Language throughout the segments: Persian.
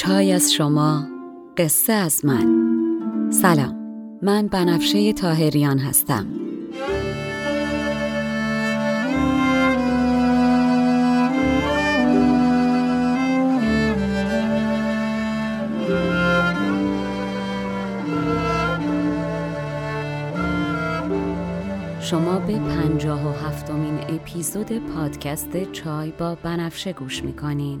چای از شما قصه از من. سلام من بنفشه تاهریان هستم. شما به پنجاه و هفتمین اپیزود پادکست چای با بنفشه گوش می‌کنین.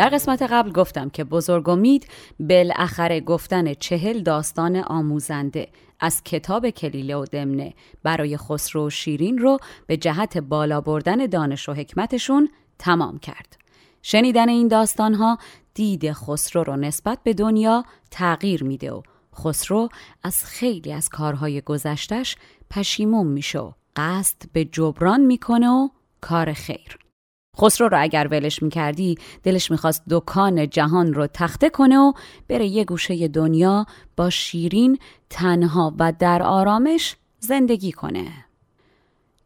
در قسمت قبل گفتم که بزرگ امید بالاخره گفتن چهل داستان آموزنده از کتاب کلیله و دمنه برای خسرو و شیرین رو به جهت بالا بردن دانش و حکمتشون تمام کرد. شنیدن این داستانها دید خسرو رو نسبت به دنیا تغییر میده و خسرو از خیلی از کارهای گذشتش پشیمون میشه و قصد به جبران می‌کنه و کار خیر. خسرو رو اگر ولش می‌کردی دلش می‌خواست دکان جهان رو تخته کنه و بره یه گوشه دنیا با شیرین تنها و در آرامش زندگی کنه.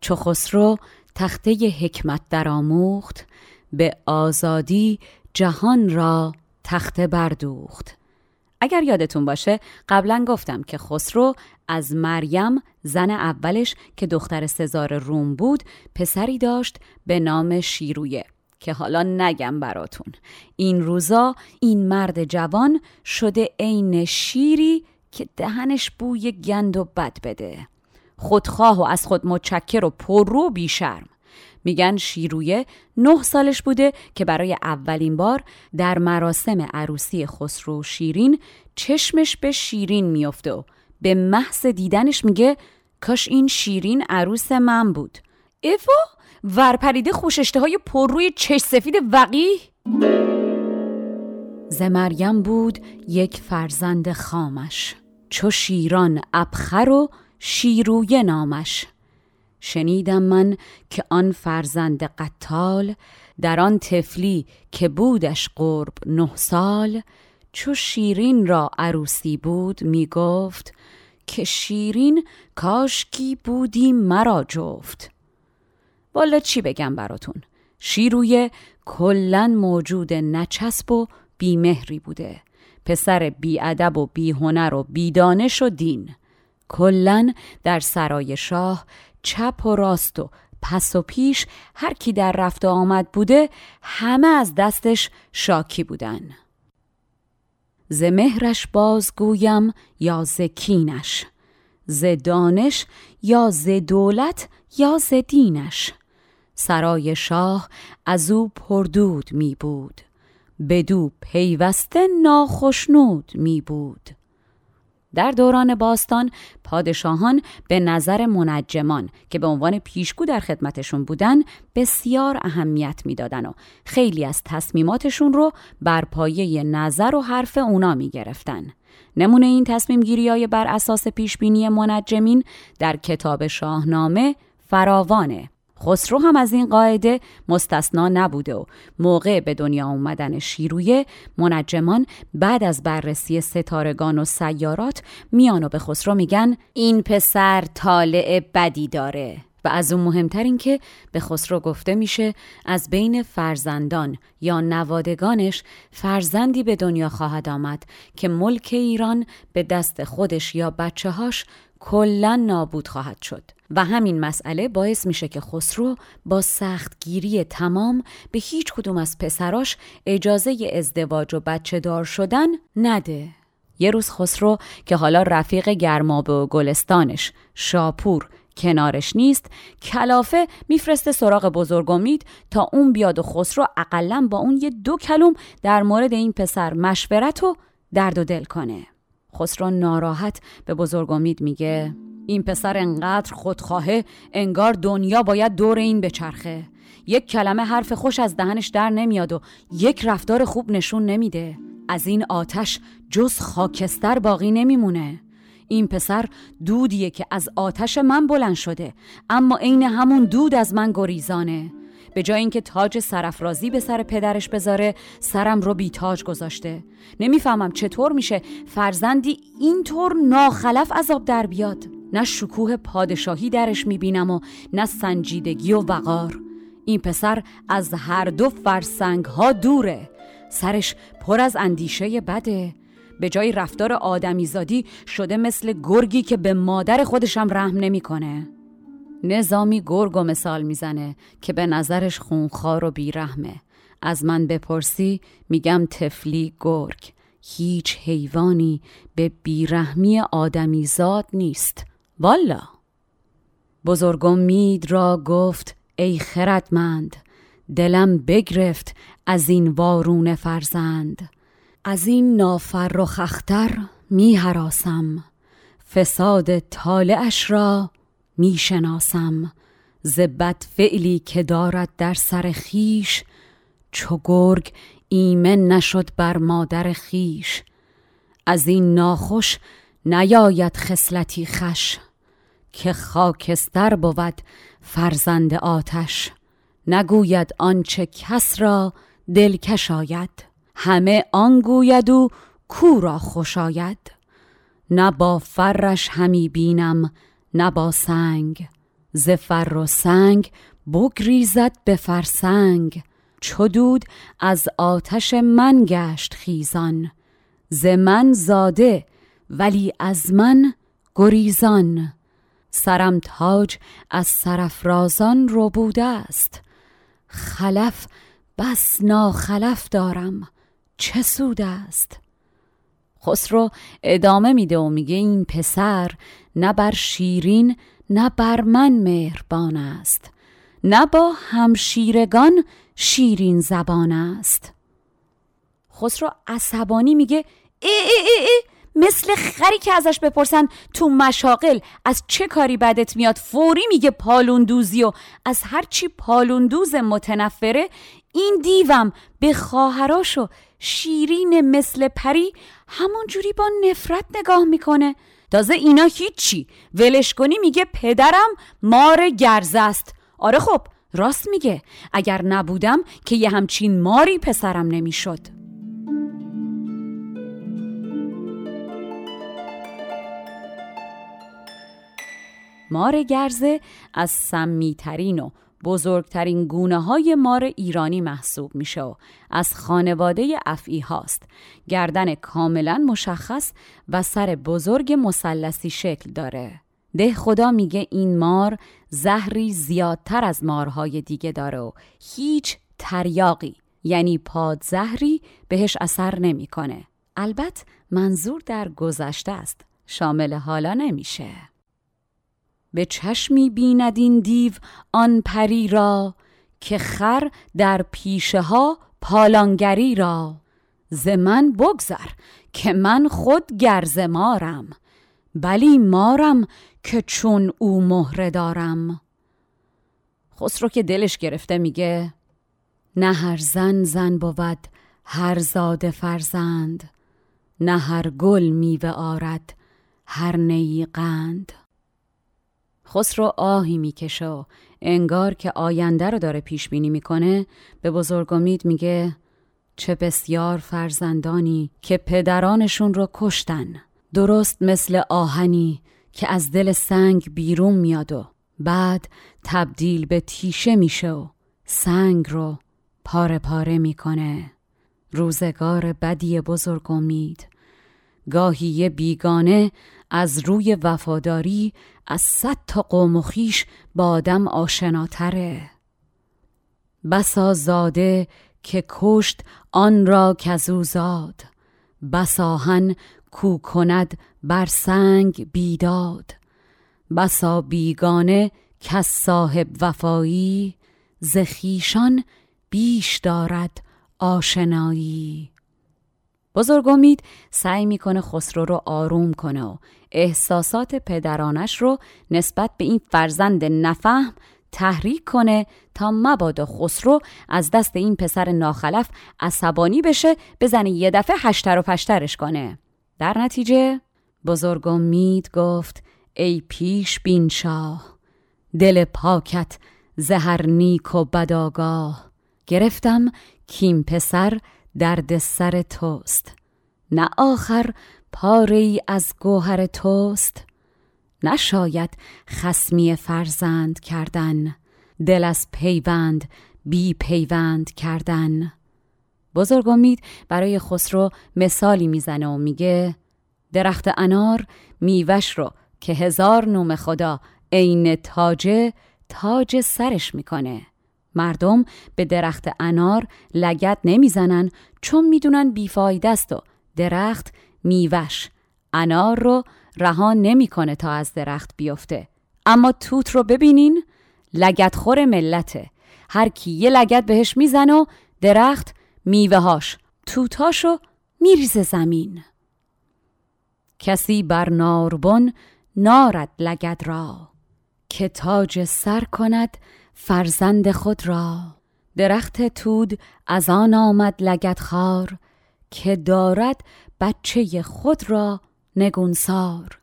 چو خسرو تخته حکمت در آموخت به آزادی جهان را تخته بردوخت. اگر یادتون باشه قبلا گفتم که خسرو از مریم زن اولش که دختر سزار روم بود پسری داشت به نام شیرویه که حالا نگم براتون. این روزا این مرد جوان شده عین شیری که دهنش بوی گند و بد بده. خودخواه و از خود متشکر و پررو بیشرم. میگن شیرویه نه سالش بوده که برای اولین بار در مراسم عروسی خسرو شیرین چشمش به شیرین میافته و به محض دیدنش میگه کاش این شیرین عروس من بود. ایفا ورپریده خوششته های پر روی چش سفید وقی ز مریم بود یک فرزند خامش. چو شیران ابخر و شیرویه نامش. شنیدم من که آن فرزند قتال در آن تفلی که بودش قرب نه سال. چو شیرین را عروسی بود می گفت که شیرین کاشکی بودی مرا جفت. والا چی بگم براتون؟ شیروی کلا موجود نچسب و بیمهری بوده. پسر بیادب و بیهنر و بیدانش و دین. کلا در سرای شاه چپ و راست و پس و پیش هر کی در رفت آمد بوده همه از دستش شاکی بودن. ز مهرش بازگویم یا ز کینش ز دانش یا ز دولت یا ز دینش. سرای شاه از او پردود می بود بدو پیوسته ناخشنود می بود. در دوران باستان پادشاهان به نظر منجمان که به عنوان پیشگو در خدمتشون بودن بسیار اهمیت می‌دادن و خیلی از تصمیماتشون رو بر پایه نظر و حرف اونا می گرفتن. نمونه این تصمیم گیری های بر اساس پیشبینی منجمین در کتاب شاهنامه فراوانه خسرو هم از این قاعده مستثنا نبوده و موقع به دنیا اومدن شیرویه منجمان بعد از بررسی ستارگان و سیارات میان و به خسرو میگن این پسر طالع بدی داره. و از اون مهمتر این که به خسرو گفته میشه از بین فرزندان یا نوادگانش فرزندی به دنیا خواهد آمد که ملک ایران به دست خودش یا بچه هاش کلا نابود خواهد شد. و همین مسئله باعث میشه که خسرو با سختگیری تمام به هیچ کدوم از پسراش اجازه ازدواج و بچه دار شدن نده. یه روز خسرو که حالا رفیق گرمابه و گلستانش شاپور کنارش نیست کلافه میفرسته سراغ بزرگ امید تا اون بیاد و خسرو اقلا با اون یه دو کلوم در مورد این پسر مشورت و درد و دل کنه خسرو ناراحت به بزرگ امید میگه این پسر انقدر خودخواهه انگار دنیا باید دور این بچرخه. یک کلمه حرف خوش از دهنش در نمیاد و یک رفتار خوب نشون نمیده. از این آتش جز خاکستر باقی نمیمونه. این پسر دودیه که از آتش من بلند شده اما عین همون دود از من گریزانه. به جای اینکه تاج سرافرازی به سر پدرش بذاره سرم رو بی تاج گذاشته. نمی‌فهمم چطور میشه فرزندی اینطور ناخلف عذاب در بیاد. نه شکوه پادشاهی درش می‌بینم و نه سنجیدگی و وقار. این پسر از هر دو فرسنگ ها دوره. سرش پر از اندیشه بده. به جای رفتار آدمیزادی شده مثل گرگی که به مادر خودشم رحم نمی‌کنه. نظامی گرگ و مثال می‌زنه که به نظرش خونخوار و بیرحمه. از من بپرسی میگم تفلی گرگ. هیچ حیوانی به بیرحمی آدمیزاد نیست. والا. بزرگم مید را گفت ای خردمند دلم بگرفت از این وارون فرزند. از این نافرخ اختر می حراسم. فساد طالعش را می شناسم. ز فعلی که دارد در سر خیش چو گرگ ایمن نشد بر مادر خیش از این ناخوش نیاید خصلتی خش که خاکستر بود فرزند آتش. نگوید آنچه کس را دلکش آید همه آن گوید و کو را خوش آید. نه با فرش همی بینم نه با سنگ. ز فر و سنگ بگریزد به فرسنگ. چدود از آتش من گشت خیزان ز من زاده ولی از من گریزان. سرم تاج از سرفرازان رو بوده است. خلف بس ناخلف دارم. چه سود است؟ خسرو ادامه میده و میگه این پسر نه بر شیرین نه بر من مهربان است. نه با همشیرگان شیرین زبان است. خسرو عصبانی میگه ای ای ای ای مثل خری که ازش بپرسن تو مشاقل از چه کاری بدت میاد؟ فوری میگه پالوندوزی و از هرچی پالوندوز متنفره این دیوم به خواهراشو شیرین مثل پری همون جوری با نفرت نگاه می‌کنه. تازه اینا هیچی. ولش کنی میگه پدرم مار گرزه است. آره خب راست میگه. اگر نبودم که یه همچین ماری پسرم نمی‌شد. مار گرزه از سمیترین و بزرگترین گونه های مار ایرانی محسوب میشه و از خانواده افعی هاست. گردن کاملا مشخص و سر بزرگ مسلسی شکل داره. ده خدا میگه این مار زهری زیادتر از مارهای دیگه داره و هیچ تریاقی یعنی پادزهری بهش اثر نمی‌کنه. البته منظور در گذشته است. شامل حالا نمیشه. به چشمی بیند این دیو آن پری را که خر در پیشه ها پالانگری را. ز من بگذر که من خود گرز مارم بلی مارم که چون او مهره دارم. خسرو که دلش گرفته میگه نه هر زن زن بود هر زاده فرزند نه هر گل میوه آرد هر نیقند قند. خسرو آهی می‌کشه و انگار که آینده رو داره پیش بینی می‌کنه به بزرگ امید میگه چه بسیار فرزندانی که پدرانشون رو کشتن. درست مثل آهنی که از دل سنگ بیرون میاد و بعد تبدیل به تیشه میشه و سنگ رو پاره پاره می‌کنه. روزگار بدی بزرگ امید. گاهی بیگانه از روی وفاداری از صد تا قوم و خیش با آدم آشناتره. بسا زاده که کشت آن را کزو زاد. بساهن کو کند بر سنگ بیداد. بسا بیگانه کس صاحب وفایی زخیشان بیش دارد آشنایی. بزرگ امید سعی می‌کنه خسرو رو آروم کنه و احساسات پدرانش رو نسبت به این فرزند نفهم تحریک کنه تا مبادا خسرو از دست این پسر ناخلف عصبانی بشه بزنه یه دفعه هشتر و پشترش کنه. در نتیجه بزرگ امید گفت ای پیش بین شاه دل پاکت زهر نیک و بداگاه گرفتم کیم پسر درد سر توست. نه آخر پاره ای از گوهر توست. نشاید خسمی فرزند کردن. دل از پیوند بی پیوند کردن. بزرگ امید برای خسرو مثالی می‌زنه و میگه درخت انار میوش رو که هزار نوم خدا عین تاجه تاج سرش می‌کنه. مردم به درخت انار لگت نمی‌زنن چون می‌دونن بیفایده است و درخت میوش انار رو رها نمی‌کنه تا از درخت بیفته. اما توت رو ببینین لگت خور ملته. هر کی یه لگت بهش می‌زنه و درخت میوهاش توتاشو میریزه زمین. کسی بر ناربن نارد لگد را که تاج سر کند فرزند خود را. درخت تود از آن آمد لگد خار که دارد بچه خود را نگونسار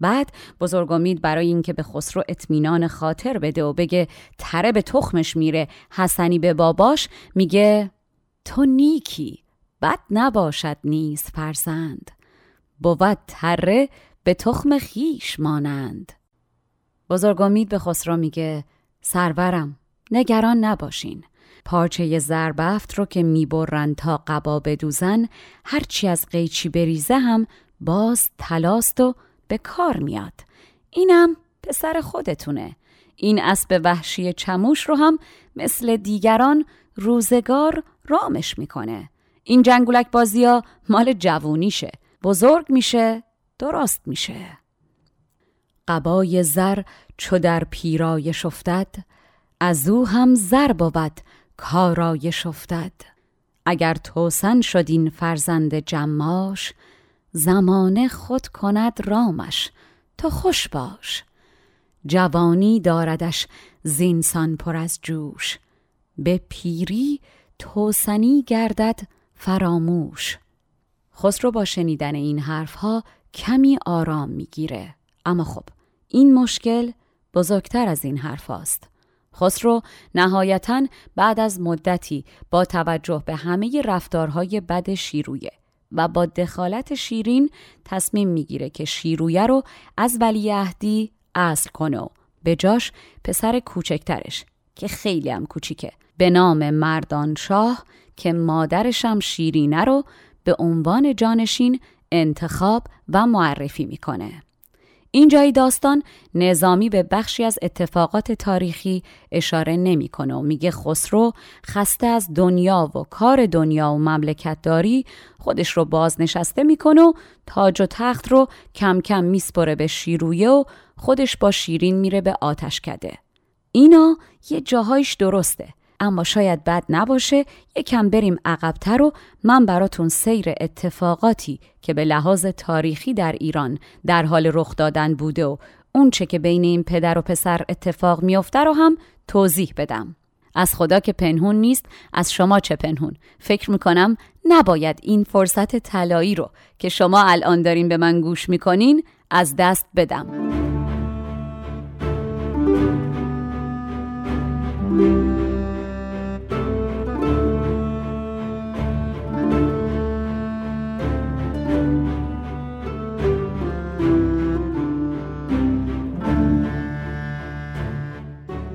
بعد بزرگ امید برای اینکه به خسرو اطمینان خاطر بده و بگه تره به تخمش میره حسنی به باباش میگه تو نیکی بد نباشد نیز فرزند. بود تره به تخم خیش مانند. بزرگ امید به خسرو میگه سرورم. نگران نباشین. پارچه زربفت رو که می‌برن تا قبا بدوزن هرچی از قیچی بریزه هم باز تلاست و به کار میاد. اینم پسر خودتونه. این اسب وحشی چموش رو هم مثل دیگران روزگار رامش می‌کنه. این جنگولک بازی ها مال جوونیشه. بزرگ میشه درست میشه. قبای زر چو در پیرایش افتد از او هم زر بود کارایش افتد. اگر توسن شد این فرزند جماش زمانه خود کند رامش تو خوش باش. جوانی داردش زینسان پر از جوش به پیری توسنی گردد فراموش. خسرو با شنیدن این حرفها کمی آرام می‌گیره اما خب این مشکل بزرگتر از این حرف است. خسرو نهایتا بعد از مدتی با توجه به همه رفتارهای بد شیرویه و با دخالت شیرین تصمیم می‌گیره که شیرویه رو از ولیعهدی اصل کنه و به جاش پسر کوچکترش که خیلی هم کوچیکه به نام مردان شاه که مادرشم شیرینه رو به عنوان جانشین انتخاب و معرفی می‌کنه. اینجای داستان نظامی به بخشی از اتفاقات تاریخی اشاره نمی‌کنه و میگه خسرو خسته از دنیا و کار دنیا و مملکت داری خودش رو بازنشسته می‌کنه و تاج و تخت رو کم کم میسپره به شیرویه و خودش با شیرین میره به آتش کده. اینا یه جاهایش درسته اما شاید بد نباشه یکم بریم عقبتر و من براتون سیر اتفاقاتی که به لحاظ تاریخی در ایران در حال رخ دادن بوده و اونچه که بین این پدر و پسر اتفاق میافته رو هم توضیح بدم. از خدا که پنهون نیست از شما چه پنهون فکر می‌کنم نباید این فرصت طلایی رو که شما الان دارین به من گوش می‌کنین از دست بدم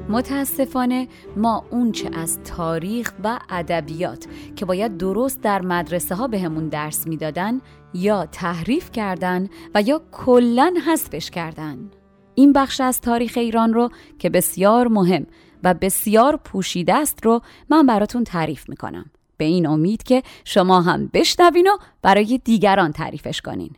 متاسفانه ما اونچه از تاریخ و ادبیات که باید درست در مدرسه ها بهمون درس می‌دادن یا تحریف کردن و یا کلا حذفش کردن. این بخش از تاریخ ایران رو که بسیار مهم و بسیار پوشیده است رو من براتون تعریف می‌کنم. به این امید که شما هم بشنوین و برای دیگران تعریفش کنین.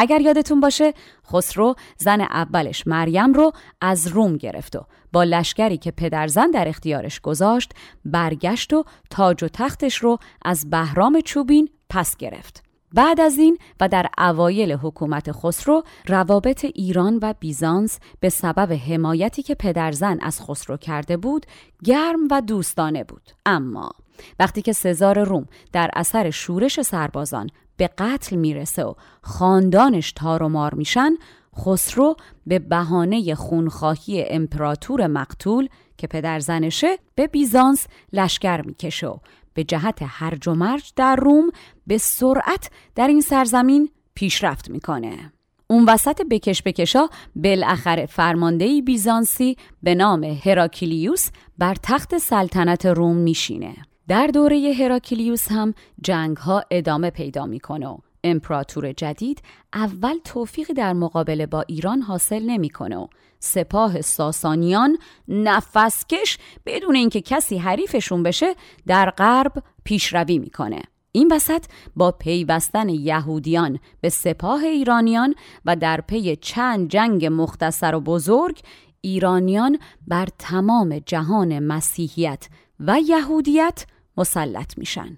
اگر یادتون باشه خسرو زن اولش مریم رو از روم گرفت و با لشکری که پدرزن در اختیارش گذاشت برگشت و تاج و تختش رو از بهرام چوبین پس گرفت. بعد از این و در اوایل حکومت خسرو روابط ایران و بیزانس به سبب حمایتی که پدرزن از خسرو کرده بود گرم و دوستانه بود. اما وقتی که سزار روم در اثر شورش سربازان به قتل می‌رسه و خاندانش تار و مار میشن خسرو به بهانه خونخواهی امپراتور مقتول که پدر زنشه به بیزانس لشکر می‌کشه و به جهت هرج و مرج در روم به سرعت در این سرزمین پیشرفت می‌کنه. اون وسط بکش بکشا بالاخره فرماندهی بیزانسی به نام هراکلیوس بر تخت سلطنت روم میشینه. در دوره هراکلیوس هم جنگ ها ادامه پیدا می‌کنه و امپراتور جدید اول توفیقی در مقابله با ایران حاصل نمی‌کنه و سپاه ساسانیان نفسکش بدون اینکه کسی حریفشون بشه در غرب پیشروی می‌کنه. این وسط با پیوستن یهودیان به سپاه ایرانیان و در پی چند جنگ مختصر و بزرگ ایرانیان بر تمام جهان مسیحیت و یهودیت مسلط میشن.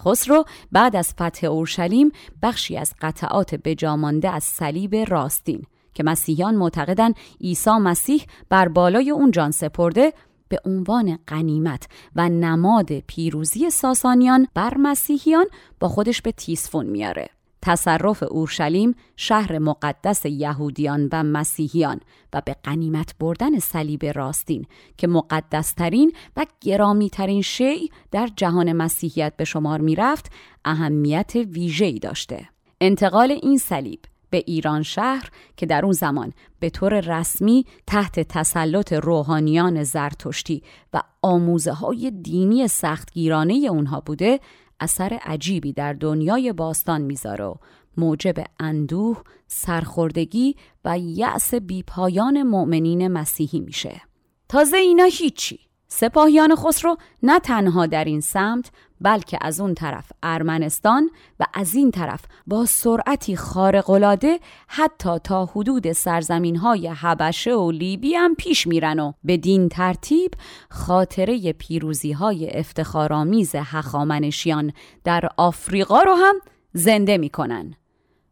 خسرو بعد از فتح اورشلیم بخشی از قطعات بجامانده از صلیب راستین که مسیحیان معتقدن عیسی مسیح بر بالای اون جان سپرده به عنوان قنیمت و نماد پیروزی ساسانیان بر مسیحیان با خودش به تیسفون میاره. تصرف اورشلیم شهر مقدس یهودیان و مسیحیان و به قنیمت بردن صلیب راستین که مقدسترین و گرامیترین شیع در جهان مسیحیت به شمار می‌رفت اهمیت ویژه‌ای داشته. انتقال این صلیب به ایران شهر که در اون زمان به طور رسمی تحت تسلط روحانیان زرتشتی و آموزه های دینی سختگیرانه اونها بوده اثر عجیبی در دنیای باستان می‌ذاره و موجب اندوه، سرخوردگی و یأس بیپایان مؤمنین مسیحی میشه. تازه اینا هیچی. سپاهیان خسرو نه تنها در این سمت بلکه از اون طرف ارمنستان و از این طرف با سرعتی خارق‌العاده حتی تا حدود سرزمین های حبشه و لیبی هم پیش میرن و بدین ترتیب خاطره پیروزی های افتخارآمیز هخامنشیان در آفریقا رو هم زنده می‌کنن.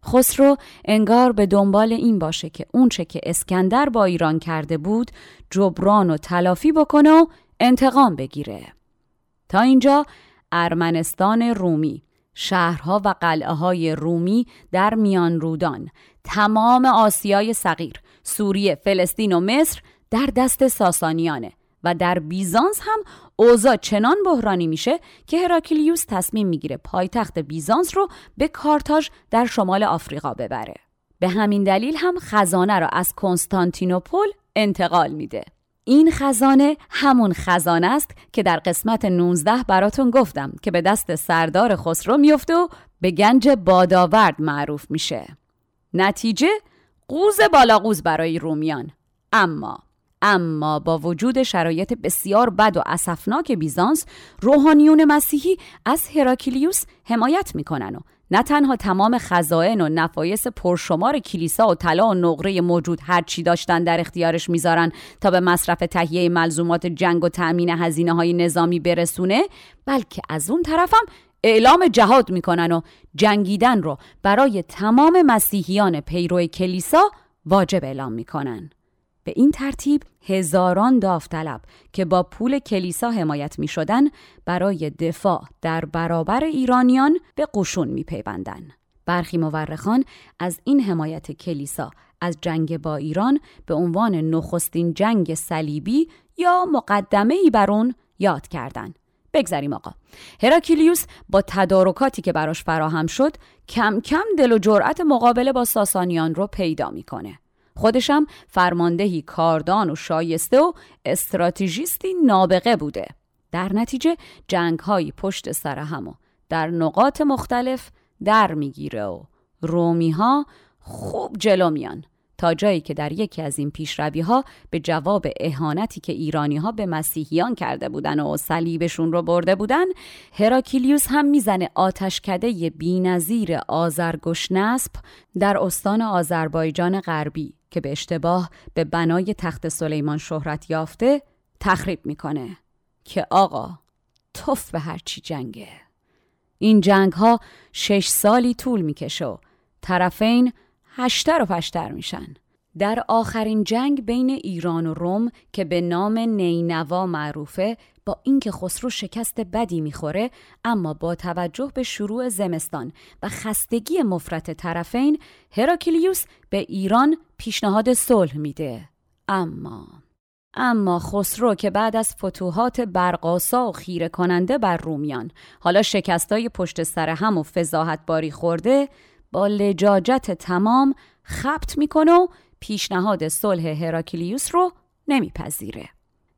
خسرو انگار به دنبال این باشه که اونچه که اسکندر با ایران کرده بود جبران و تلافی بکنه و انتقام بگیره. تا اینجا ارمنستان رومی. شهرها و قلعه های رومی در میان رودان. تمام آسیای صغیر سوریه فلسطین و مصر در دست ساسانیانه و در بیزانس هم اوضاع چنان بحرانی میشه که هراکلیوس تصمیم می‌گیره پایتخت بیزانس رو به کارتاژ در شمال آفریقا ببره. به همین دلیل هم خزانه را از کنستانتینوپل انتقال میده. این خزانه همون خزانه است که در قسمت 19 براتون گفتم که به دست سردار خسرو میفته و به گنج باداورد معروف میشه. نتیجه قوز بالاقوز برای رومیان اما اما با وجود شرایط بسیار بد و اسفناک بیزانس روحانیون مسیحی از هراکلیوس حمایت می‌کنن و نه تنها تمام خزائن و نفایس پرشمار کلیسا و طلا و نقره موجود هر چی داشتن در اختیارش می‌ذارن تا به مصرف تهیه ملزومات جنگ و تأمین هزینه های نظامی برسونه بلکه از اون طرفم اعلام جهاد می‌کنن و جنگیدن رو برای تمام مسیحیان پیرو کلیسا واجب اعلام می‌کنن. به این ترتیب هزاران داوطلب که با پول کلیسا حمایت می شدن برای دفاع در برابر ایرانیان به قشون می پیوندن. برخی مورخان از این حمایت کلیسا از جنگ با ایران به عنوان نخستین جنگ صلیبی یا مقدمه ای بر اون یاد کردند. بگذریم آقا هراکلیوس با تدارکاتی که براش فراهم شد کم کم دل و جرأت مقابله با ساسانیان رو پیدا می‌کنه خودشم فرماندهی کاردان و شایسته و استراتژیستی نابغه بوده. در نتیجه جنگ های پشت سر هم و در نقاط مختلف در می‌گیره و رومی ها خوب جلو میان. تا جایی که در یکی از این پیشروی ها به جواب اهانتی که ایرانی ها به مسیحیان کرده بودن و صلیبشون رو برده بودن هراکیلیوس هم می‌زنه آتشکده بینظیر آزرگشنسب در استان آذربایجان غربی که به اشتباه به بنای تخت سلیمان شهرت یافته تخریب می‌کنه. که آقا توف به هرچی جنگه. این جنگ ها شش سالی طول می‌کشه و طرفین هشتر و پشتر میشن. در آخرین جنگ بین ایران و روم که به نام نینوا معروفه با اینکه خسرو شکست بدی می‌خوره اما با توجه به شروع زمستان و خستگی مفرت طرفین هراکلیوس به ایران پیشنهاد صلح میده. اما اما خسرو که بعد از فتوحات برقاسا و خیره کننده بر رومیان حالا شکستای پشت سر هم و فضاحت باری خورده با لجاجت تمام خبت می‌کنه و پیشنهاد صلح هراکلیوس رو نمیپذیره.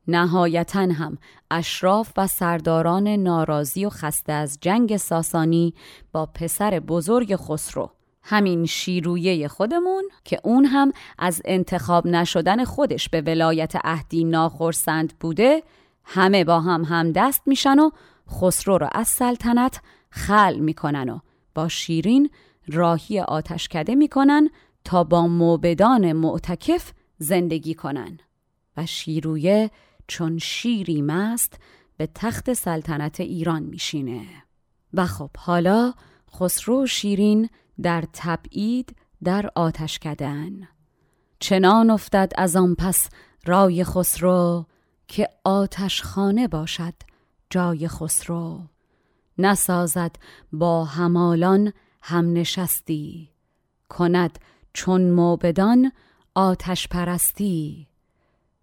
نهایتا هم اشراف و سرداران ناراضی و خسته از جنگ ساسانی با پسر بزرگ خسرو همین شیرویه خودمون که اون هم از انتخاب نشدن خودش به ولایت اهدی ناخرسند بوده همه با هم هم دست میشن و خسرو رو از سلطنت خل می‌کنن و با شیرین راهی آتشکده می‌کنن تا با موبدان معتکف زندگی کنن. و شیرویه چون شیری مست به تخت سلطنت ایران میشینه. و خب حالا خسرو و شیرین در تبعید در آتش کدن چنان افتد از آن پس رای خسرو که آتش خانه باشد جای خسرو. نسازد با همالان هم نشستی کند چون موبدان آتش پرستی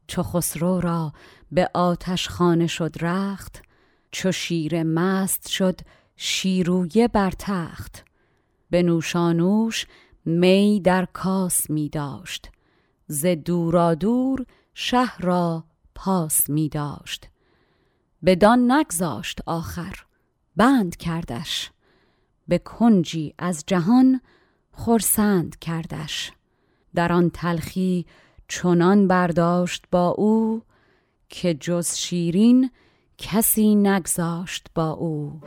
چو خسرو را به آتش خانه شد رخت چو شیر مست شد شیرویه بر تخت. به نوشانوش می در کاس می داشت ز دورا دور شهر را پاس می داشت. بدان نگذاشت آخر بند کردش. به کنجی از جهان خرسند کردش. در آن تلخی چنان برداشت با او که جز شیرین کسی نگذاشت با او.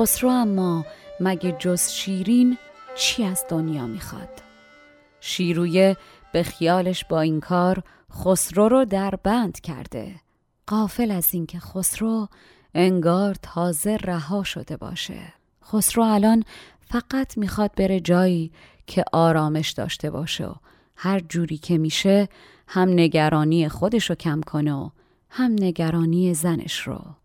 خسرو اما مگه جز شیرین چی از دنیا می‌خواد؟ شیرویه به خیالش با این کار خسرو رو در بند کرده. قافل از اینکه خسرو انگار تازه رها شده باشه. خسرو الان فقط می‌خواد بره جایی که آرامش داشته باشه و هر جوری که میشه هم نگرانی خودش رو کم کنه و هم نگرانی زنش رو.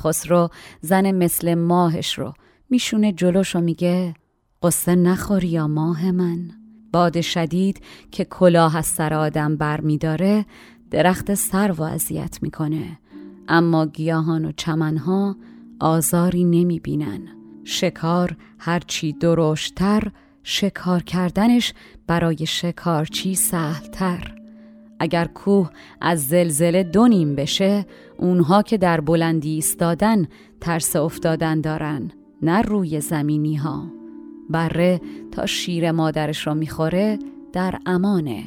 خسرو زن مثل ماهش رو. میشونه جلوش و میگه قصه نخوری یا ماه من. باد شدید که کلاه از سر آدم بر میداره درخت سر و اذیت می‌کنه. اما گیاهان و چمنها آزاری نمی‌بینن. شکار هرچی درشتر شکار کردنش برای شکارچی سهلتر. اگر کوه از زلزله دو نیم بشه اونها که در بلندی ایستادن ترس افتادن دارن نه روی زمینی ها بره تا شیر مادرش را می‌خوره در امانه.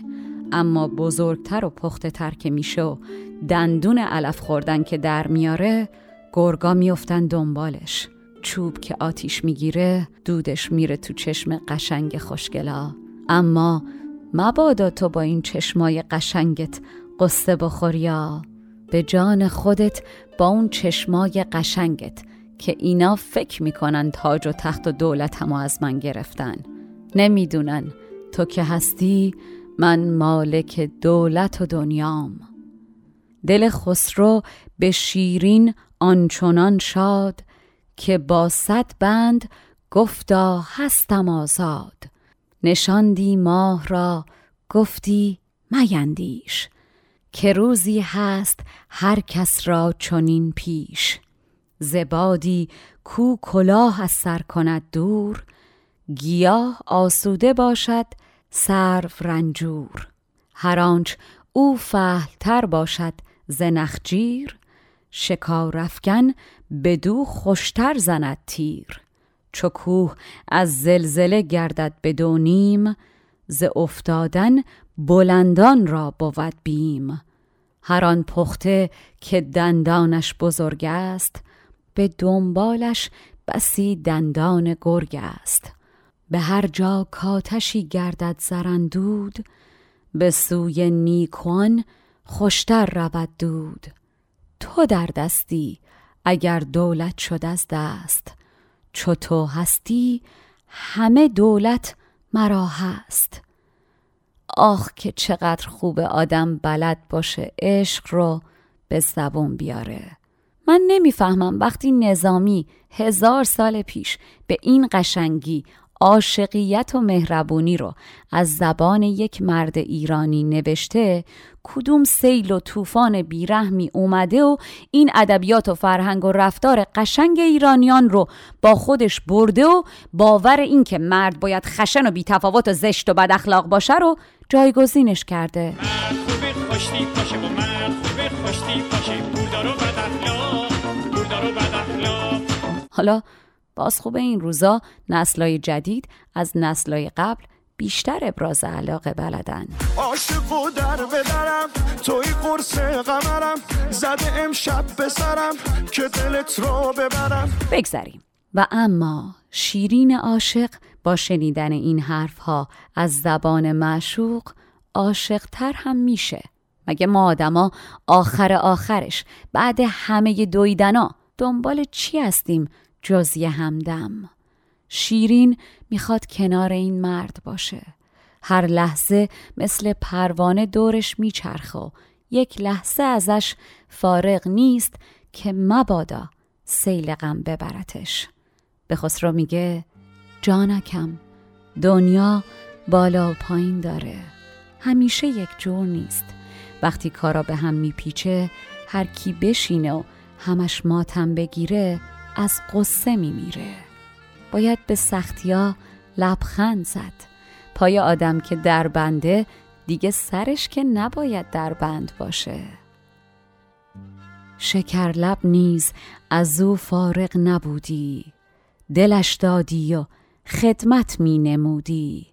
اما بزرگتر و پخته تر که میشه و دندون علف خوردن که در میاره گرگا میفتن دنبالش. چوب که آتیش می‌گیره دودش میره تو چشم قشنگ خوشگلا. اما مبادا تو با این چشمای قشنگت قصه بخوریا به جان خودت با اون چشمای قشنگت که اینا فکر می‌کنن تاج و تخت و دولت همو از من گرفتن. نمی‌دونن تو که هستی من مالک دولت و دنیام. دل خسرو به شیرین آنچنان شاد که با صد بند گفتا هستم آزاد. نشاندی ماه را گفتی میندیش که روزی هست هر کس را چنین پیش. زبادی کو کلاه از سر کند دور گیاه آسوده باشد سرو رنجور. هر آنچ او فهلتر باشد ز نخجیر شکار افکن بدو خوشتر زند تیر. چو کوه از زلزله گردد به دو نیم ز افتادن بلندان را بود بیم. هر آن پخته که دندانش بزرگ است به دنبالش بسی دندان گرگ است. به هر جا کاتشی گردد زرندود به سوی نیکوان خوشتر رود دود. تو در دستی اگر دولت شد از دست. چو تو هستی همه دولت مرا هست. آخ که چقدر خوب آدم بلد باشه عشق رو به زبون بیاره. من نمی‌فهمم وقتی نظامی هزار سال پیش به این قشنگی عاشقیت و مهربونی رو از زبان یک مرد ایرانی نوشته کدوم سیل و طوفان بیرحمی اومده و این ادبیات و فرهنگ و رفتار قشنگ ایرانیان رو با خودش برده و باور این که مرد باید خشن و بیتفاوت و زشت و بد اخلاق باشه رو جایگزینش کرده. حالا باز خوبه این روزا نسلای جدید از نسلای قبل بیشتر ابراز علاقه بلدن. عاشق در بدرم توی قرص قمرم زده امشب بسرم که دلت رو ببرم. بگذریم. و اما شیرین عاشق با شنیدن این حرف ها از زبان معشوق عاشق تر هم میشه. مگه ما آدما آخر آخرش بعد همه دویدنا دنبال چی هستیم جزی همدم. شیرین می‌خواد کنار این مرد باشه. هر لحظه مثل پروانه دورش میچرخه یک لحظه ازش فارغ نیست که مبادا سیل غم ببرتش. به خسرو میگه جانکم دنیا بالا و پایین داره. همیشه یک جور نیست. وقتی کارا به هم میپیچه هر کی بشینه و همش ماتم بگیره از قصه میمیره. باید به سختیا لبخند زد. پای آدم که در بنده دیگه سرش که نباید در بند باشه. شکر لب نیز از او فارغ نبودی. دلش دادی و خدمت می نمودی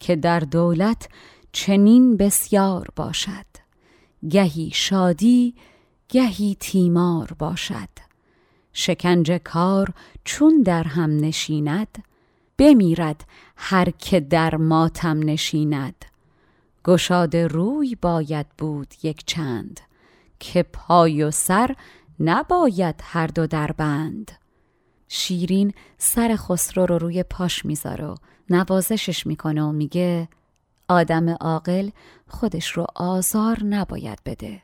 که در دولت چنین بسیار باشد. گهی شادی گهی تیمار باشد. شکنج کار چون در هم نشیند بمیرد هر که در ماتم نشیند. گشاد روی باید بود یک چند که پای و سر نباید هر دو در بند. شیرین سر خسرو رو روی پاش می‌ذاره نوازشش می‌کنه و میگه آدم عاقل خودش رو آزار نباید بده.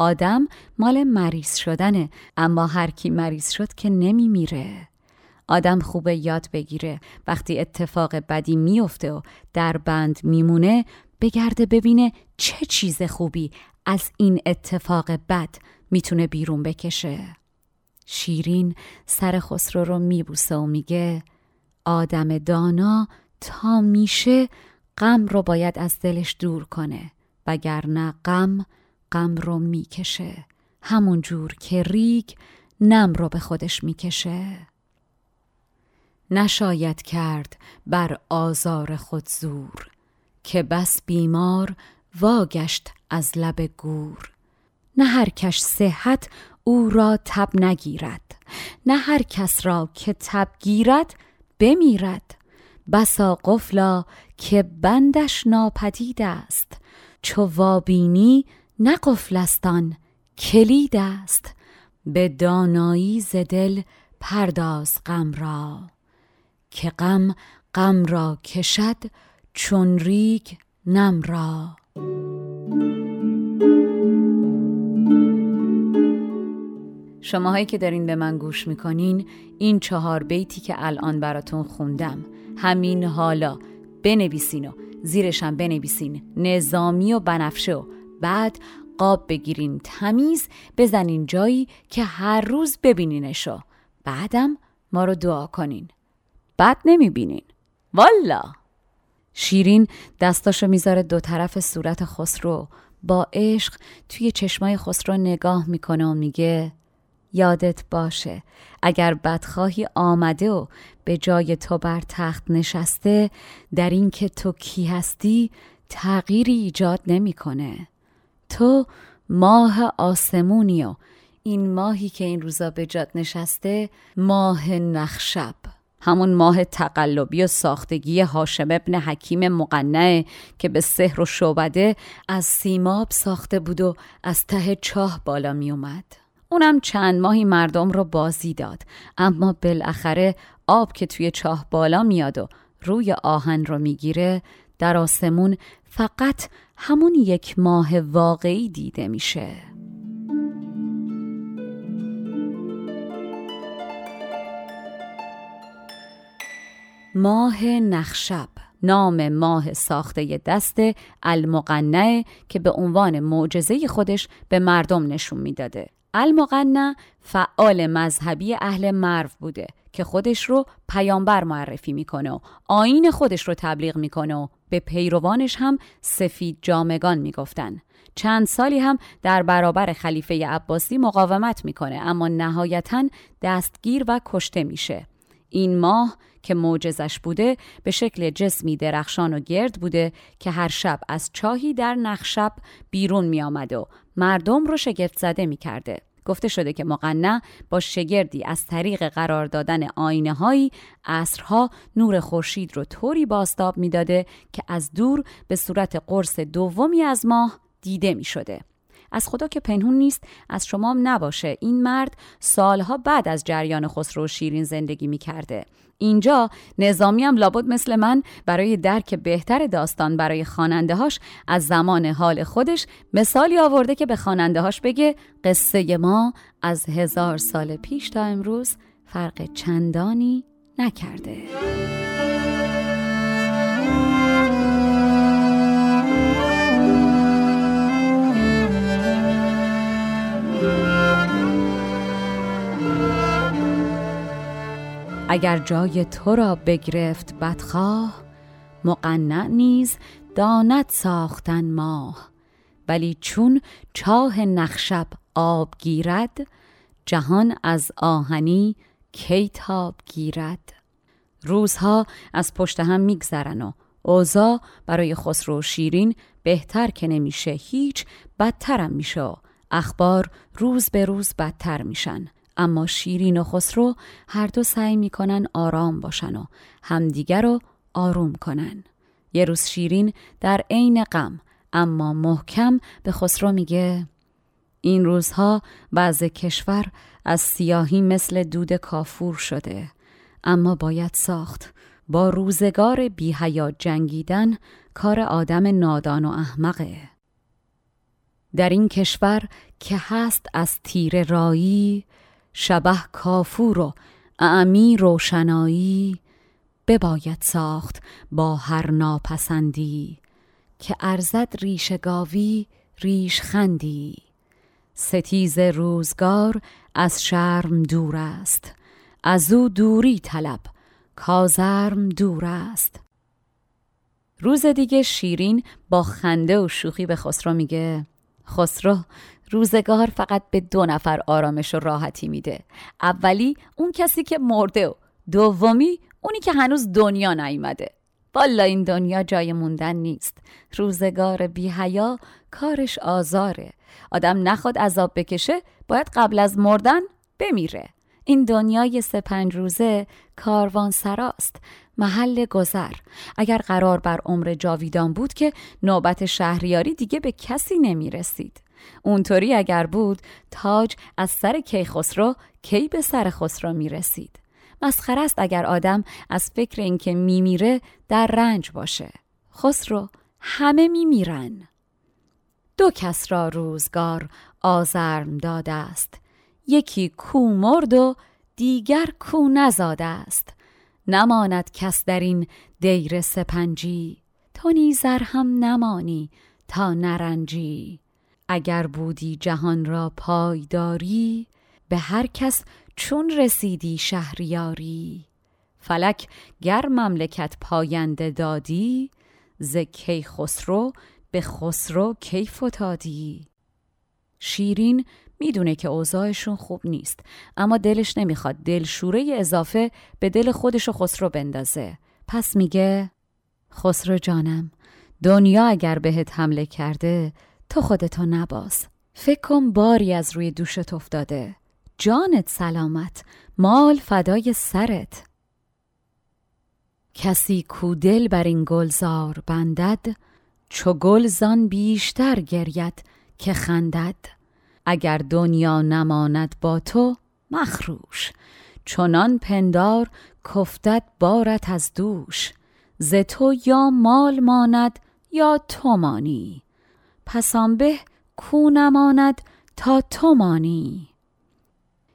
آدم مال مریض شدنه اما هر کی مریض شد که نمیمیره. آدم خوبه یاد بگیره. وقتی اتفاق بدی میفته و در بند میمونه بگرده ببینه چه چیز خوبی از این اتفاق بد می‌تونه بیرون بکشه. شیرین سر خسرو رو میبوسه و میگه آدم دانا تا میشه غم رو باید از دلش دور کنه وگرنه غم غم رو می‌کشه. همون جور که ریگ نم رو به خودش می‌کشه. نشاید کرد بر آزار خود زور که بس بیمار واگشت از لب گور. نه هر کش صحت او را تب نگیرد نه هر کس را که تب گیرد بمیرد. بسا قفلا که بندش ناپدید است چو وابینی نه قفلستان کلید است به دانایی ز دل پرداز غم را که غم غم را کشد چون ریگ نم را. شماهایی که دارین به من گوش می‌کنین این چهار بیتی که الان براتون خوندم. همین حالا بنویسین و زیرشم بنویسین. نظامی و بنفشه و بعد قاب بگیرین تمیز بزنین جایی که هر روز ببینینشو. بعدم ما رو دعا کنین. بد نمی‌بینین. والا! شیرین دستاشو می‌ذاره دو طرف صورت خسرو. با عشق توی چشمای خسرو نگاه می‌کنه و میگه یادت باشه اگر بدخواهی آمده و به جای تو بر تخت نشسته در این که تو کی هستی تغییری ایجاد نمی‌کنه. تو ماه آسمونی و این ماهی که این روزا به جاد نشسته ماه نخشب. همون ماه تقلبی و ساختگی هاشم ابن حکیم مقنعه که به سحر و شعبده از سیماب ساخته بود و از ته چاه بالا می اومد. اونم چند ماهی مردم رو بازی داد. اما بالاخره آب که توی چاه بالا میاد و روی آهن رو می‌گیره در آسمون فقط همون یک ماه واقعی دیده میشه ماه نخشب نام ماه ساخته دست المقنعه که به عنوان معجزه خودش به مردم نشون می‌داده. المقنع فعال مذهبی اهل مرو بوده که خودش رو پیامبر معرفی می‌کنه و آین خودش رو تبلیغ می‌کنه و به پیروانش هم سفید جامگان می‌گفتن. چند سالی هم در برابر خلیفه عباسی مقاومت می‌کنه اما نهایتا دستگیر و کشته میشه. این ماه که معجزش بوده به شکل جسمی درخشان و گرد بوده که هر شب از چاهی در نخشب بیرون می آمد و مردم رو شگفت زده می کرده. گفته شده که مقنع با شگردی از طریق قرار دادن آینه هایی عصرها نور خورشید رو طوری باستاب می‌داده که از دور به صورت قرص دومی از ماه دیده می شده. از خدا که پنهون نیست از شما نباشه این مرد سالها بعد از جریان خسرو شیرین زندگی می کرده. اینجا نظامی هم لابد مثل من برای درک بهتر داستان برای خاننده هاش از زمان حال خودش مثالی آورده که به خاننده هاش بگه قصه ما از هزار سال پیش تا امروز فرق چندانی نکرده. اگر جای تو را بگرفت بدخواه مقنع نیز داند ساختن ماه. ولی چون چاه نخشب آب گیرد جهان از آهنی کی گیرد. روزها از پشت هم میگذرن و اوزا برای خسرو شیرین بهتر که نمیشه. هیچ بدترم میشه اخبار روز به روز بدتر میشن. اما شیرین و خسرو هر دو سعی می‌کنن آرام باشن و همدیگر رو آروم کنن. یه روز شیرین در عین غم اما محکم به خسرو میگه این روزها بعض کشور از سیاهی مثل دود کافور شده اما باید ساخت. با روزگار بیهیا جنگیدن کار آدم نادان و احمقه. در این کشور که هست از تیر رایی شبه کافور و اعمی روشنایی بباید ساخت با هر ناپسندی که ارزد ریش گاوی ریش خندی. ستیز روزگار از شرم دور است از او دوری طلب کازرم دور است. روز دیگه شیرین با خنده و شوخی به خسرو میگه خسرو روزگار فقط به دو نفر آرامش و راحتی میده. اولی اون کسی که مرده و دومی اونی که هنوز دنیا نیومده. والا این دنیا جای موندن نیست. روزگار بی حیا کارش آزاره. آدم نخواد عذاب بکشه باید قبل از مردن بمیره. این دنیای سه روزه کاروان سراست محل گذر. اگر قرار بر عمر جاویدان بود که نوبت شهریاری دیگه به کسی نمی رسید اونطوری اگر بود تاج از سر کیخسرو کی به سر خسرو می رسید مسخره است اگر آدم از فکر اینکه میمیره در رنج باشه. خسرو همه میمیرن. دو کس را روزگار آزرم داده است. یکی کو مرد و دیگر کو نزاده است. نماند کس در این دیر سپنجی. تو نیزر هم نمانی تا نرنجی. اگر بودی جهان را پایداری به هر کس چون رسیدی شهریاری. فلک گر مملکت پاینده دادی ز کی خسرو به خسرو کی فتادی. شیرین می‌دونه که اوضاعشون خوب نیست اما دلش نمی‌خواد دلشوره اضافه به دل خودش و خسرو بندازه. پس میگه خسرو جانم دنیا اگر بهت حمله کرده تو خودتو نباز. فکر کن باری از روی دوشت افتاده. جانت سلامت مال فدای سرت. کسی کودل بر این گلزار بندد چو گل زان بیشتر گرید که خندد. اگر دنیا نماند با تو مخروش. چنان پندار کفتد بارت از دوش. ز تو یا مال ماند یا تو مانی. پس به کو نماند تا تو مانی.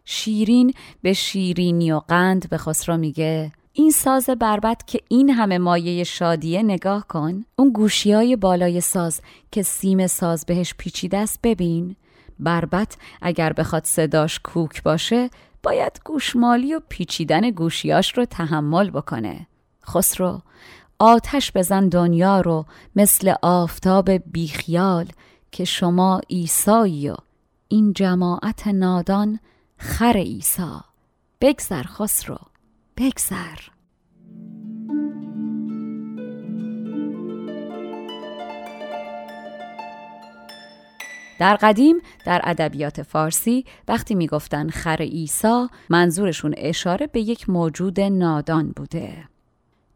شیرین به شیرینی و قند به خسرو میگه. این ساز بربت که این همه مایه شادیه نگاه کن. اون گوشی های بالای ساز که سیم ساز بهش پیچیده است ببین. بربت اگر بخواد صداش کوک باشه باید گوشمالی و پیچیدن گوشیاش رو تحمل بکنه. خسرو آتش بزن دنیا رو مثل آفتاب بیخیال که شما ایسایی و این جماعت نادان خر ایسا بگذر خسرو بگذر. در قدیم در ادبیات فارسی وقتی می‌گفتن خر عیسی منظورشون اشاره به یک موجود نادان بوده.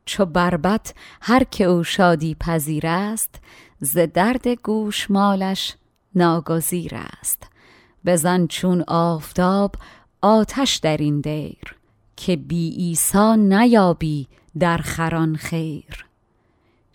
چو بربت هر که او شادی پذیر است ز درد گوش مالش ناگزیر است. بزن چون آفتاب آتش در این دیر که بی ایسا نیابی در خران خیر.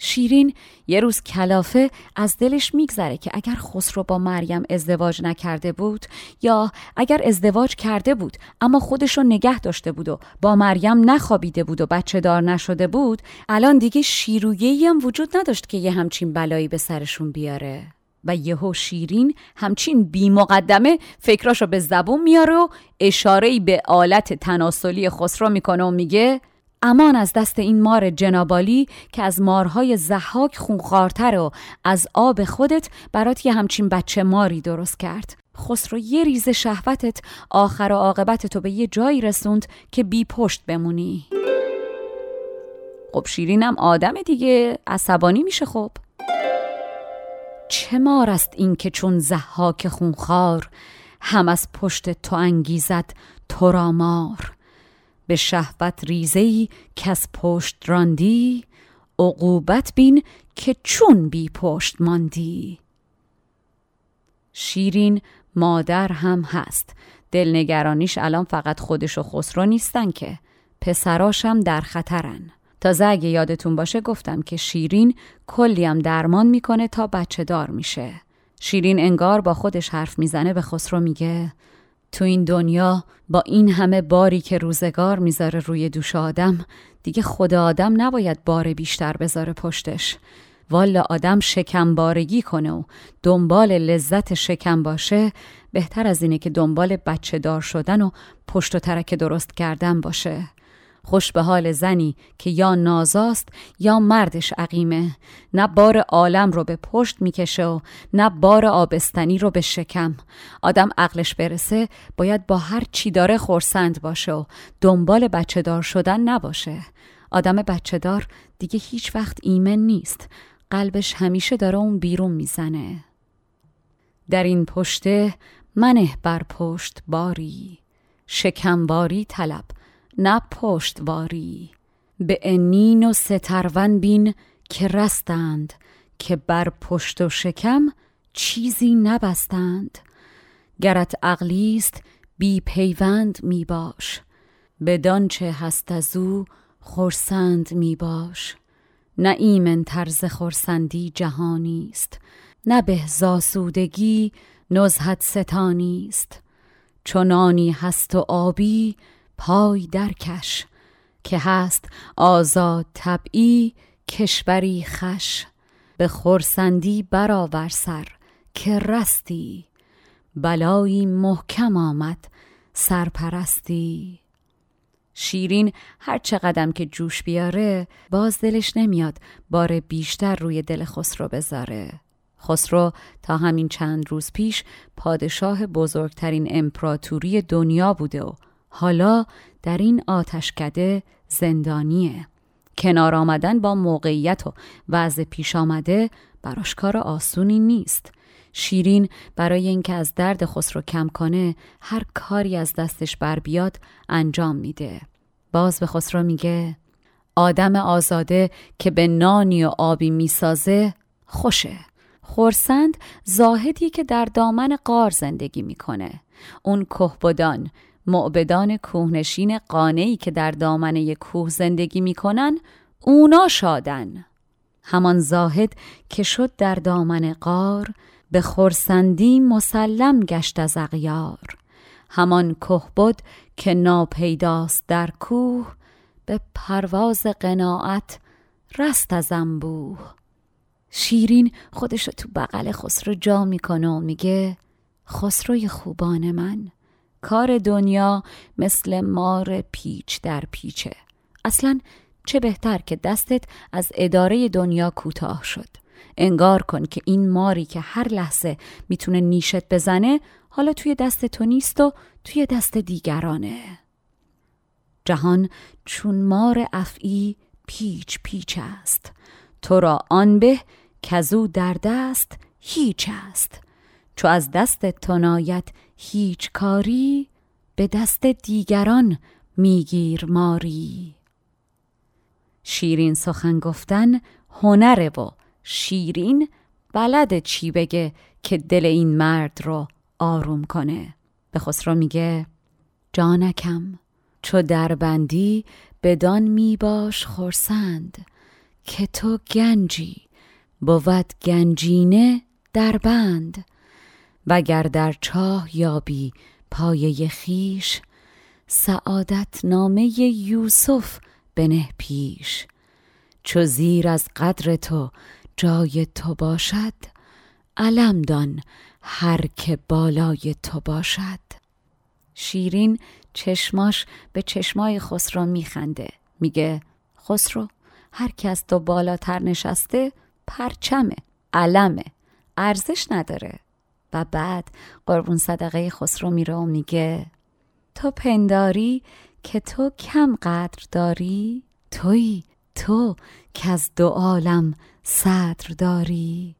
شیرین یه روز کلافه از دلش میگذره که اگر خسرو با مریم ازدواج نکرده بود یا اگر ازدواج کرده بود اما خودش رو نگه داشته بود و با مریم نخوابیده بود و بچه دار نشده بود الان دیگه شیرویهی هم وجود نداشت که یه همچین بلایی به سرشون بیاره. و یهو شیرین همچین بی مقدمه فکراشو به زبون میاره و اشاره به آلت تناسلی خسرو می‌کنه و میگه امان از دست این مار جنابالی که از مارهای زحاک خونخوارتر و از آب خودت برات یه همچین بچه ماری درست کرد. خسرو یه ریز شهوتت آخر و عاقبت تو به یه جایی رسوند که بی پشت بمونی. خب شیرینم آدم دیگه عصبانی میشه خب. چه مار است این که چون زحاک خونخوار هم از پشت تو انگیزد تو را مار؟ به شهوت ریزهی کس پشت راندی عقوبت بین که چون بی پشت ماندی. شیرین مادر هم هست. دلنگرانیش الان فقط خودش و خسرو نیستن که. پسراشم در خطرن. تازه اگه یادتون باشه گفتم که شیرین کلیم درمان می‌کنه تا بچه دار میشه. شیرین انگار با خودش حرف می‌زنه به خسرو میگه تو این دنیا با این همه باری که روزگار می‌ذاره روی دوش آدم دیگه خود آدم نباید بار بیشتر بذاره پشتش. والا آدم شکم بارگی کنه و دنبال لذت شکم باشه بهتر از اینه که دنبال بچه دار شدن و پشت و ترک درست کردن باشه. خوش به حال زنی که یا نازاست یا مردش عقیمه. نه بار عالم رو به پشت می‌کشه و نه بار آبستنی رو به شکم. آدم عقلش برسه باید با هر چی داره خورسند باشه و دنبال بچه دار شدن نباشه. آدم بچه دار دیگه هیچ وقت ایمن نیست. قلبش همیشه داره اون بیرون می‌زنه. در این پشته منه بر پشت باری. شکمباری طلب. نه پشتواری به انین و سترون بین که رستند که بر پشت و شکم چیزی نبستند. گرت عقلیست بی پیوند می باش. بدانچه هست از او خورسند می باش. نه ایمن طرز خورسندی جهانی است. نه به زاسودگی نزهت ستانی است. چنانی هست و آبی پای درکش که هست آزاد طبعی کشوری خش. به خورسندی برآور سر که رستی. بلایی محکم آمد سرپرستی. شیرین هر چه قدم که جوش بیاره باز دلش نمیاد بار بیشتر روی دل خسرو بذاره. خسرو تا همین چند روز پیش پادشاه بزرگترین امپراتوری دنیا بوده و حالا در این آتشکده زندانیه. کنار آمدن با موقعیت و وضع پیش آمده براش کار آسونی نیست. شیرین برای اینکه از درد خسرو کم کنه هر کاری از دستش بر بیاد انجام میده. باز به خسرو میگه آدم آزاده که به نانی و آبی می‌سازه خوشه. خورسند زاهدی که در دامن قار زندگی می‌کنه. اون کهبدان معبدان کوهنشین قانعی که در دامن یک کوه زندگی می‌کنن اونا شادن. همان زاهد که شد در دامن قار به خورسندی مسلم گشت از اغیار. همان کهبد که ناپیداست در کوه به پرواز قناعت رست از انبوه. شیرین خودش تو بغل خسرو جا می‌کنه و میگه خسروی خوبان من. کار دنیا مثل مار پیچ در پیچه. اصلا چه بهتر که دستت از اداره دنیا کوتاه شد. انگار کن که این ماری که هر لحظه می‌تونه نیشت بزنه حالا توی دست تو نیست و توی دست دیگرانه. جهان چون مار افعی پیچ پیچ است. تو را آن به کزو در دست هیچ است. چو از دست تنایت هیچ کاری به دست دیگران میگیر ماری. شیرین سخن گفتن هنره و شیرین بلد چی بگه که دل این مرد رو آروم کنه؟ به خسرو میگه جانکم چو دربندی بدان میباش خورسند که تو گنجی بود گنجینه در بند. وگر در چاه یابی پایه خیش سعادت نامه یوسف بنه پیش. چو زیر از قدر تو جای تو باشد علم دان هر که بالای تو باشد. شیرین چشماش به چشمای خسرو میخنده. میگه خسرو هر کی از تو بالاتر نشسته پرچمه علمه ارزش نداره. و بعد قربون صدقه خسرو میره و میگه تو پنداری که تو کم قدر داری؟ توی تو که از دو عالم صدر داری؟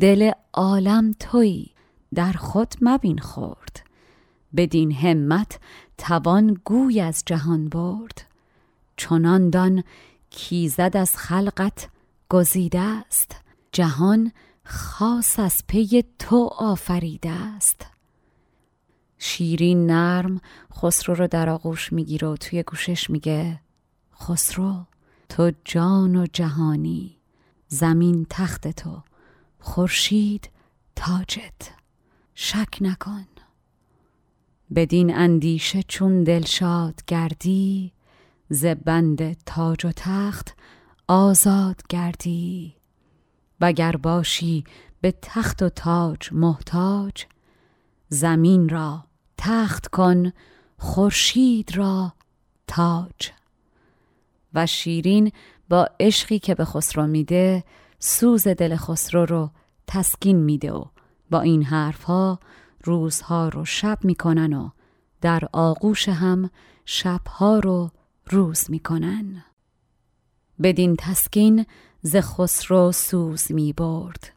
دل عالم توی در خود مبین خورد. بدین همت توان گوی از جهان برد. چنان دان کیزد از خلقت گزیده است. جهان خاص از پی تو آفریده است. شیرین نرم خسرو رو در آغوش می‌گیره و توی گوشش میگه خسرو تو جان و جهانی زمین تخت تو خورشید تاجت. شک نکن. بدین اندیشه چون دلشاد گردی ز بند تاج و تخت آزاد گردی. وگر باشی به تخت و تاج محتاج زمین را تخت کن خورشید را تاج. و شیرین با عشقی که به خسرو میده سوز دل خسرو رو تسکین میده و با این حرفها روزها رو شب می‌کنن و در آغوش هم شبها رو روز می‌کنن. بدین تسکین ز خسرو سوز می برد.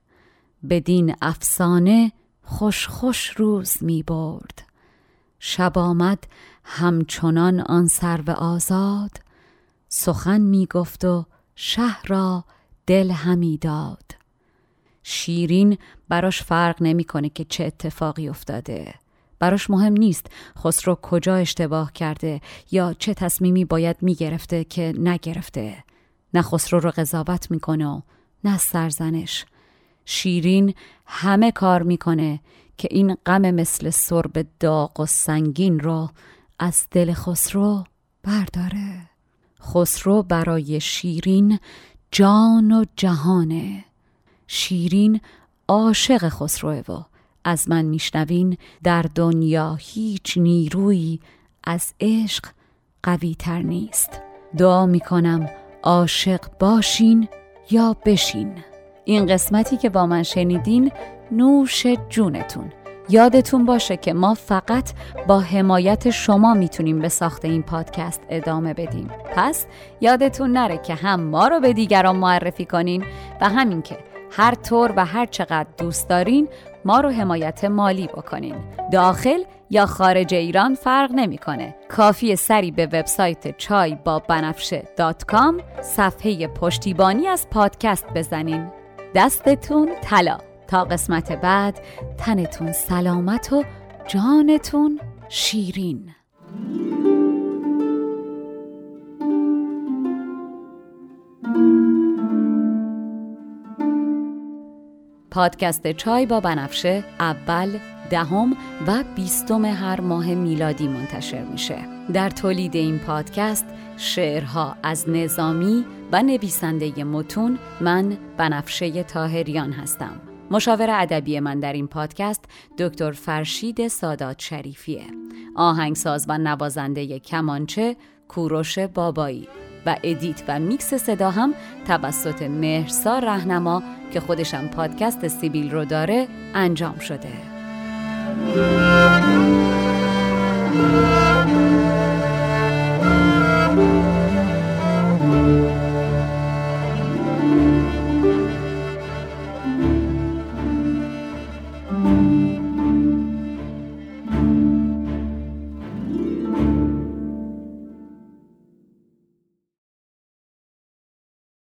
بدین افسانه خوش خوش روز می برد. شب آمد همچنان آن سرو آزاد. سخن می گفت و شه را دل همی داد. شیرین براش فرق نمی‌کنه که چه اتفاقی افتاده. براش مهم نیست خسرو کجا اشتباه کرده یا چه تصمیمی باید می‌گرفته که نگرفته. نه خسرو رو قضاوت می‌کنه و نه سرزنش. شیرین همه کار می‌کنه که این غم مثل سرب داغ و سنگین رو از دل خسرو برداره. خسرو برای شیرین جان و جهانه. شیرین عاشق خسروه و از من میشنوین در دنیا هیچ نیرویی از عشق قوی تر نیست. دعا می‌کنم عاشق باشین یا بشین. این قسمتی که با من شنیدین نوش جونتون. یادتون باشه که ما فقط با حمایت شما می‌تونیم به ساخت این پادکست ادامه بدیم. پس یادتون نره که هم ما رو به دیگران معرفی کنین و همین که هر طور و هر چقدر دوست دارین ما رو حمایت مالی بکنین. داخل یا خارج ایران فرق نمی‌کنه. کافی سری به وبسایت چای با بنفشه دات صفحه پشتیبانی از پادکست بزنین. دستتون طلا. تا قسمت بعد تنتون سلامت و جانتون شیرین. پادکست چای با بنفشه اول دهم و بیستم هر ماه میلادی منتشر میشه. در تولید این پادکست شعرها از نظامی و نویسنده متون من بنفشه طاهریان هستم. مشاور ادبی من در این پادکست دکتر فرشید سادات شریفیه. آهنگساز و نوازنده کمانچه کوروش بابایی و edit و میکس صدا هم توسط مهرسا رهنما که خودشم پادکست سیبیل رو داره انجام شده. Música